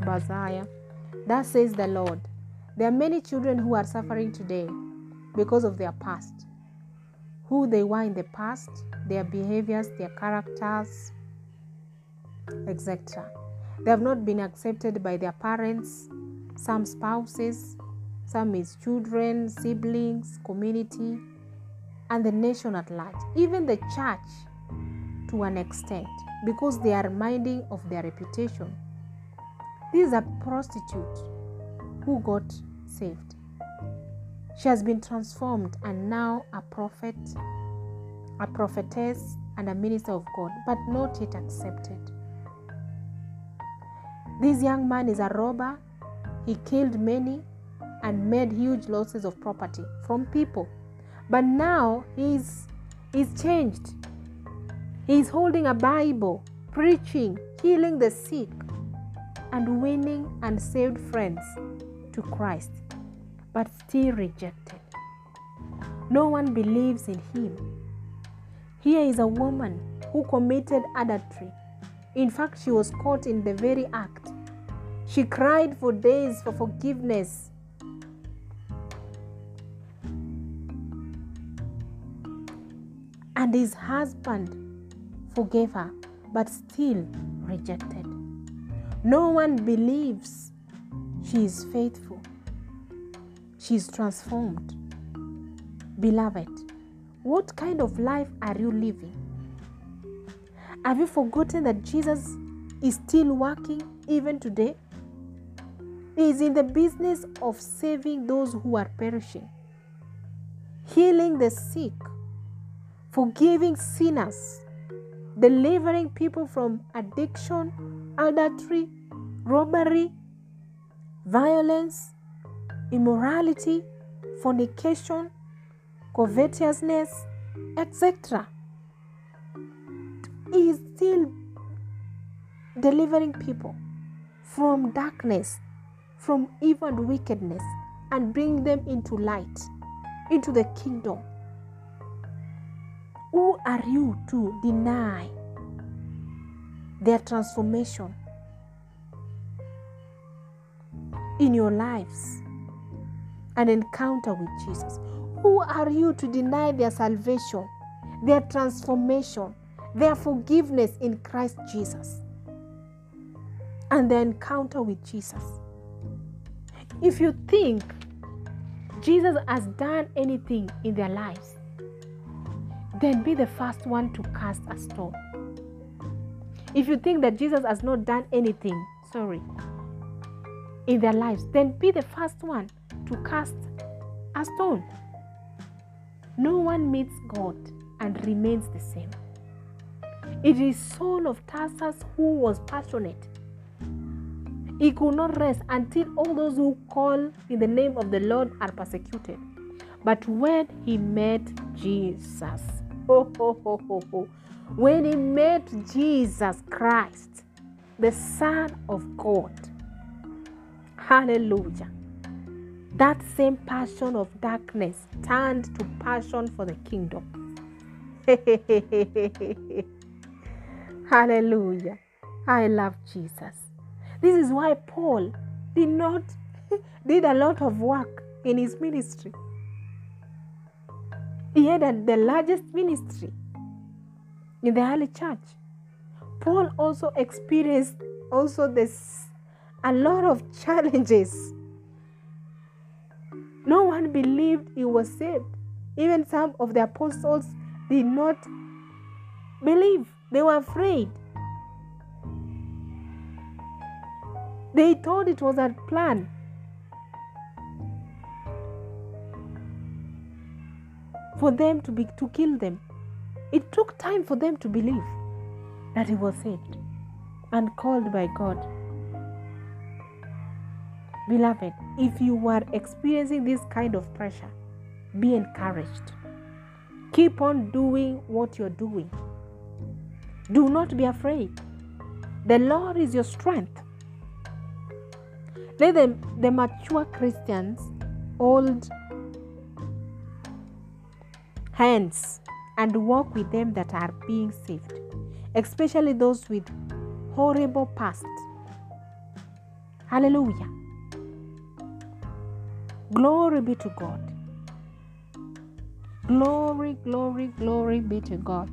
Karabazaya. That says the Lord. There are many children who are suffering today because of their past. Who they were in the past, their behaviors, their characters, etc. They have not been accepted by their parents, some spouses, some is children, siblings, community, and the nation at large, even the church to an extent, because they are minding of their reputation. This is a prostitute who got saved. She has been transformed and now a prophet, a prophetess, and a minister of God, but not yet accepted. This young man is a robber. He killed many and made huge losses of property from people. But now he's he's changed. He's holding a Bible, preaching, healing the sick, and winning and saved friends to Christ, but still rejected. No one believes in him. Here is a woman who committed adultery. In fact, she was caught in the very act. She cried for days for forgiveness. And his husband forgave her, but still rejected. No one believes she is faithful. She is transformed. Beloved, what kind of life are you living? Have you forgotten that Jesus is still working even today? He is in the business of saving those who are perishing, healing the sick, forgiving sinners, delivering people from addiction, adultery, robbery, violence, immorality, fornication, covetousness, etc. He is still delivering people from darkness, from evil wickedness, and bring them into light, into the kingdom. Who are you to deny their transformation in your lives and encounter with Jesus? Who are you to deny their salvation, their transformation, their forgiveness in Christ Jesus, and their encounter with Jesus? If you think Jesus has done anything in their lives, then be the first one to cast a stone. If you think that Jesus has not done anything, sorry, in their lives, then be the first one to cast a stone. No one meets God and remains the same. It is Saul of Tarsus who was passionate. He could not rest until all those who call in the name of the Lord are persecuted. But when he met Jesus, ho, ho, ho, ho, ho, when he met Jesus Christ, the Son of God, hallelujah, that same passion of darkness turned to passion for the kingdom. hallelujah. I love Jesus. This is why Paul did not did a lot of work in his ministry. He had the largest ministry in the early church. Paul also experienced also this a lot of challenges. No one believed he was saved. Even some of the apostles did not believe. They were afraid. They thought it was a plan. For them to be to kill them. It took time for them to believe that he was saved and called by God. Beloved, if you are experiencing this kind of pressure, be encouraged. Keep on doing what you're doing. Do not be afraid. The Lord is your strength. Let the, the mature Christians hold hands and walk with them that are being saved, especially those with horrible past. Hallelujah. Glory be to God. Glory, glory, glory be to God.